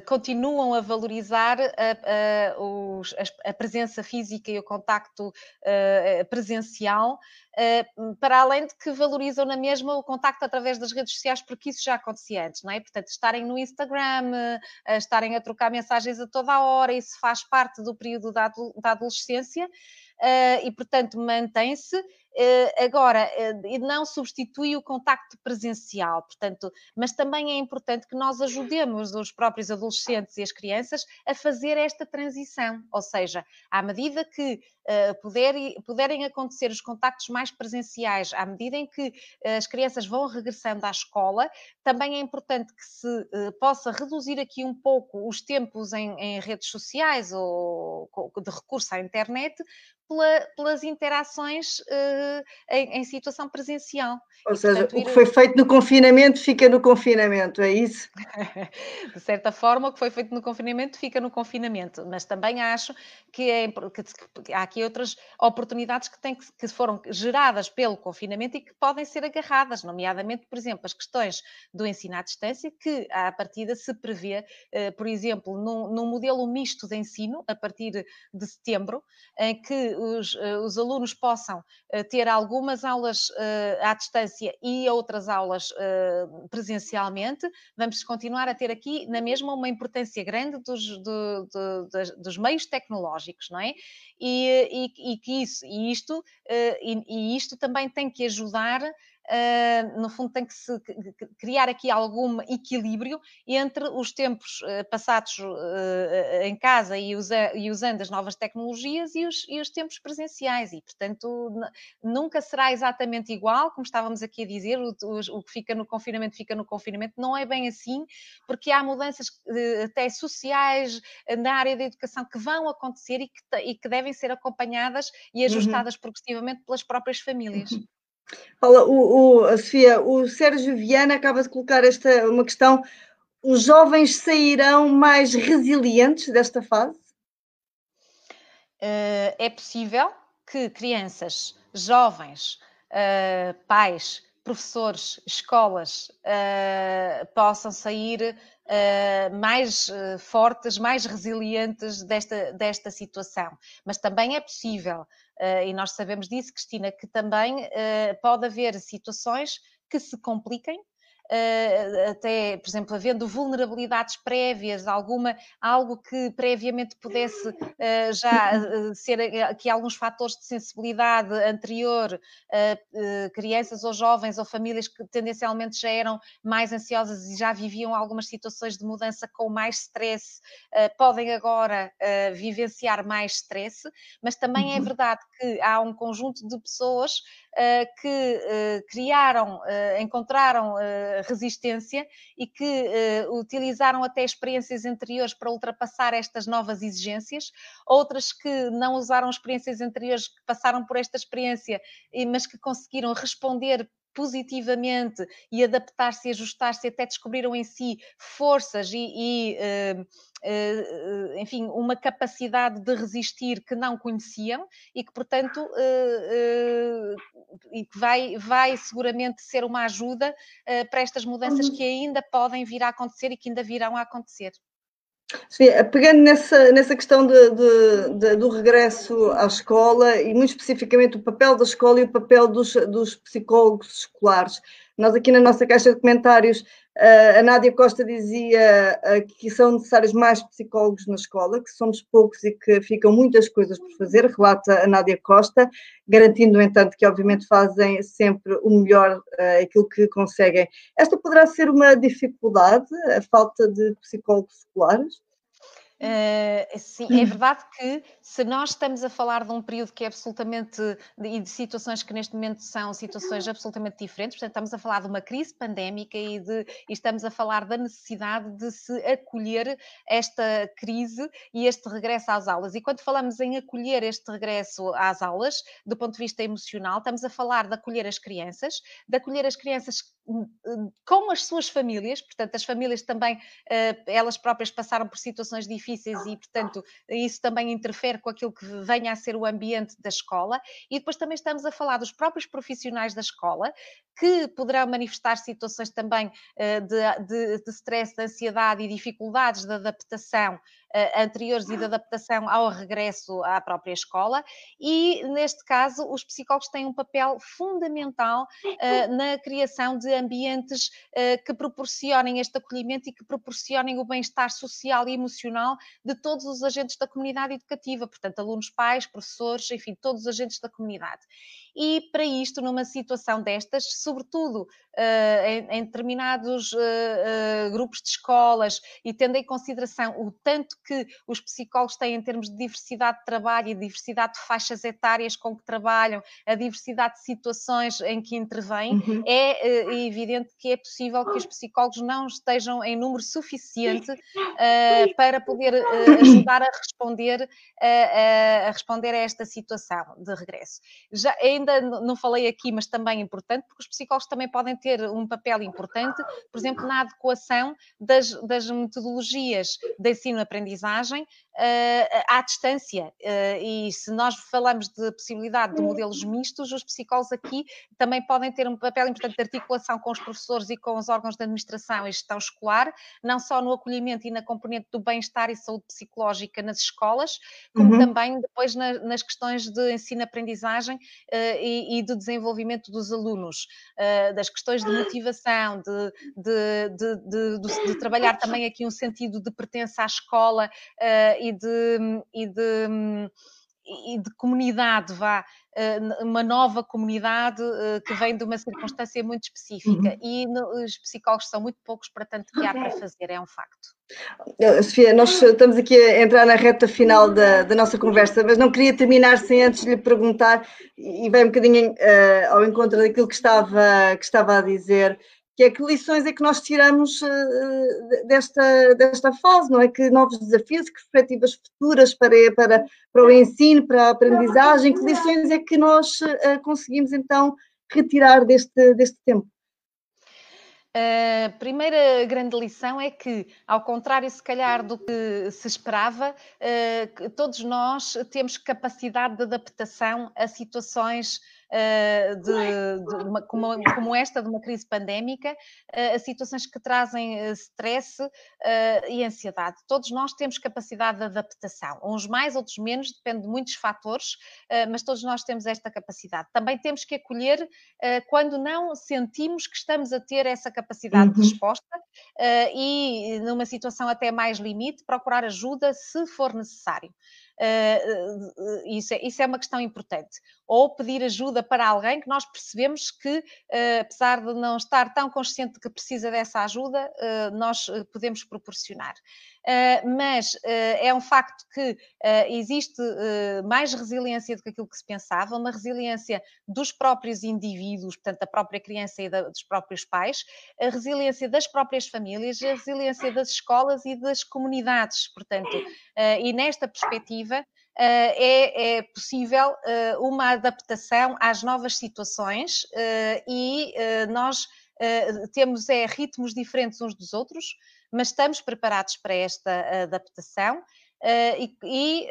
continuam a valorizar a, a, presença física e o contacto presencial, para além de que valorizam na mesma o contacto através das redes sociais, porque isso já acontecia antes, não é? Portanto, estarem no Instagram, estarem a trocar mensagens a toda a hora, isso faz parte do período da, da adolescência. Uh, e, portanto, mantém-se. Uh, agora, uh, não substitui o contacto presencial, portanto, mas também é importante que nós ajudemos os próprios adolescentes e as crianças a fazer esta transição, ou seja, à medida que puder, puderem acontecer os contactos mais presenciais, à medida em que as crianças vão regressando à escola, também é importante que se possa reduzir aqui um pouco os tempos em, em redes sociais ou de recurso à internet, pela, pelas interações em, em, situação presencial. Ou e, seja, portanto, o que foi feito no confinamento fica no confinamento, é isso? de certa forma, o que foi feito no confinamento fica no confinamento, mas também acho que, é, que, há aqui outras oportunidades que, têm, que foram geradas pelo confinamento e que podem ser agarradas, nomeadamente, por exemplo, as questões do ensino à distância, que à partida se prevê, uh, por exemplo, num, num modelo misto de ensino, a partir de setembro, em que os, eh, os alunos possam eh, ter algumas aulas eh, à distância e outras aulas presencialmente, vamos continuar a ter aqui, na mesma, uma importância grande dos, do, do, dos meios tecnológicos, não é? E, e, e que isso, e isto, e, e isto também tem que ajudar no fundo, tem que se criar aqui algum equilíbrio entre os tempos uh, passados uh, em casa e, usa, usando as novas tecnologias e os, e os tempos presenciais. E, portanto, nunca será exatamente igual, como estávamos aqui a dizer, o, o, que fica no confinamento fica no confinamento. Não é bem assim, porque há mudanças até sociais na área da educação que vão acontecer e que, e que devem ser acompanhadas e uhum. ajustadas uhum. progressivamente pelas próprias famílias. Fala, o, o, Sofia, o Sérgio Viana acaba de colocar esta uma questão. Os jovens sairão mais resilientes desta fase? Uh, é possível que crianças, jovens, uh, pais, professores, escolas uh, possam sair uh, mais uh, fortes, mais resilientes desta, desta situação. Mas também é possível, e nós sabemos disso, Cristina, que também pode haver situações que se compliquem uh, até, por exemplo, havendo vulnerabilidades prévias, alguma, algo que previamente pudesse uh, já uh, ser aqui alguns fatores de sensibilidade anterior, crianças ou jovens ou famílias que tendencialmente já eram mais ansiosas e já viviam algumas situações de mudança com mais stress, podem agora vivenciar mais stress, mas também é uhum. verdade que há um conjunto de pessoas que criaram, encontraram resistência e que uh, utilizaram até experiências anteriores para ultrapassar estas novas exigências, outras que não usaram experiências anteriores, que passaram por esta experiência, mas que conseguiram responder positivamente e adaptar-se e ajustar-se, até descobriram em si forças e, e uh, uh, enfim, uma capacidade de resistir que não conheciam e que, portanto, uh, e que vai, vai seguramente ser uma ajuda para estas mudanças uhum. que ainda podem vir a acontecer e que ainda virão a acontecer. Sim, pegando nessa, nessa questão de, de, de, do regresso à escola e muito especificamente o papel da escola e o papel dos, dos psicólogos escolares. Nós aqui na nossa caixa de comentários a Nádia Costa dizia que são necessários mais psicólogos na escola, que somos poucos e que ficam muitas coisas por fazer, relata a Nádia Costa, garantindo, no entanto, que obviamente fazem sempre o melhor, aquilo que conseguem. Esta poderá ser uma dificuldade, a falta de psicólogos escolares? Uh, sim, é verdade que se nós estamos a falar de um período que é absolutamente e de, situações que neste momento são situações absolutamente diferentes, portanto, estamos a falar de uma crise pandémica e, de, e estamos a falar da necessidade de se acolher esta crise e este regresso às aulas. E quando falamos em acolher este regresso às aulas, do ponto de vista emocional, estamos a falar de acolher as crianças, de acolher as crianças hum, hum, com as suas famílias, portanto, as famílias também, uh, elas próprias passaram por situações difíceis difíceis e, portanto, isso também interfere com aquilo que venha a ser o ambiente da escola. E depois também estamos a falar dos próprios profissionais da escola, que poderão manifestar situações também eh, de, de, de stress, de ansiedade e dificuldades de adaptação uh, anteriores e de adaptação ao regresso à própria escola, e neste caso os psicólogos têm um papel fundamental uh, na criação de ambientes que proporcionem este acolhimento e que proporcionem o bem-estar social e emocional de todos os agentes da comunidade educativa, portanto, alunos, pais, professores, enfim, todos os agentes da comunidade. E para isto, numa situação destas, sobretudo uh, em, em, determinados uh, uh, grupos de escolas e tendo em consideração o tanto que os psicólogos têm em termos de diversidade de trabalho e diversidade de faixas etárias com que trabalham, a diversidade de situações em que intervêm, uhum. é evidente que é possível que os psicólogos não estejam em número suficiente para poder ajudar a responder a, a, responder a esta situação de regresso. Já, ainda não falei aqui, mas também é importante, porque os psicólogos também podem ter um papel importante, por exemplo, na adequação das, das metodologias de ensino-aprendizagem uh, à distância. Uh, e se nós falamos de possibilidade de modelos mistos, os psicólogos aqui também podem ter um papel importante de articulação com os professores e com os órgãos de administração e gestão escolar, não só no acolhimento e na componente do bem-estar e saúde psicológica nas escolas, como uhum. também depois na, nas questões de ensino-aprendizagem uh, e, e, de desenvolvimento dos alunos, das questões de motivação, de, de, de, de, trabalhar também aqui um sentido de pertença à escola e de, e de e de comunidade, vá, eh, uma nova comunidade eh, que vem de uma circunstância muito específica uhum. e os psicólogos são muito poucos para tanto que há para fazer, é um facto. Sofia, nós estamos aqui a entrar na reta final da, da nossa conversa, mas não queria terminar sem antes lhe perguntar, e vai um bocadinho uh, ao encontro daquilo que estava, que estava a dizer, que é que lições é que nós tiramos uh, desta, desta fase, não é? Que novos desafios, que perspectivas futuras para, para, para o ensino, para a aprendizagem, que lições é que nós uh, conseguimos então retirar deste, deste tempo? A primeira grande lição é que, ao contrário, se calhar, do que se esperava, todos nós temos capacidade de adaptação a situações uh, de, de uma, como, como, esta, de uma crise pandémica, uh, a situações que trazem uh, stress e ansiedade. Todos nós temos capacidade de adaptação, uns mais, outros menos, depende de muitos fatores, mas todos nós temos esta capacidade. Também temos que acolher quando não sentimos que estamos a ter essa capacidade uhum. de resposta e, numa situação até mais limite, procurar ajuda se for necessário. Uh, isso, é, isso é uma questão importante. Ou pedir ajuda para alguém que nós percebemos que, uh, apesar de não estar tão consciente de que precisa dessa ajuda, uh, nós podemos proporcionar. mas é um facto que existe mais resiliência do que aquilo que se pensava, uma resiliência dos próprios indivíduos, portanto, da própria criança e da, dos próprios pais, a resiliência das próprias famílias, a resiliência das escolas e das comunidades, portanto, e nesta perspectiva é, é, possível uh, uma adaptação às novas situações uh, e nós temos é, ritmos diferentes uns dos outros, mas estamos preparados para esta adaptação. e, e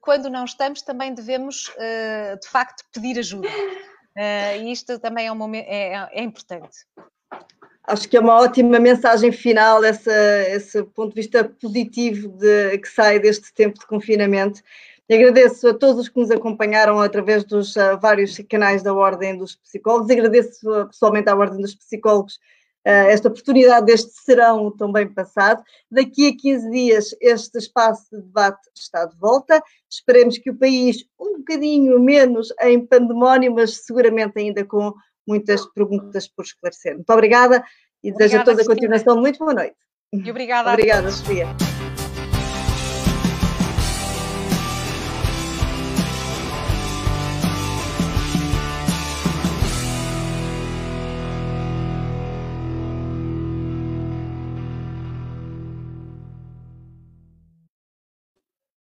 quando não estamos, também devemos, de facto, pedir ajuda. e isto também é, um momento, é, é importante. Acho que é uma ótima mensagem final, essa, esse ponto de vista positivo de, que sai deste tempo de confinamento. E agradeço a todos os que nos acompanharam através dos uh, vários canais da Ordem dos Psicólogos. Agradeço uh, pessoalmente à Ordem dos Psicólogos esta oportunidade deste serão tão bem passado. Daqui a 15 dias este espaço de debate está de volta. Esperemos que o país um bocadinho menos em pandemónio, mas seguramente ainda com muitas perguntas por esclarecer. Muito obrigada e desejo a todos a continuação muito boa noite. E obrigada. Obrigada, Sofia.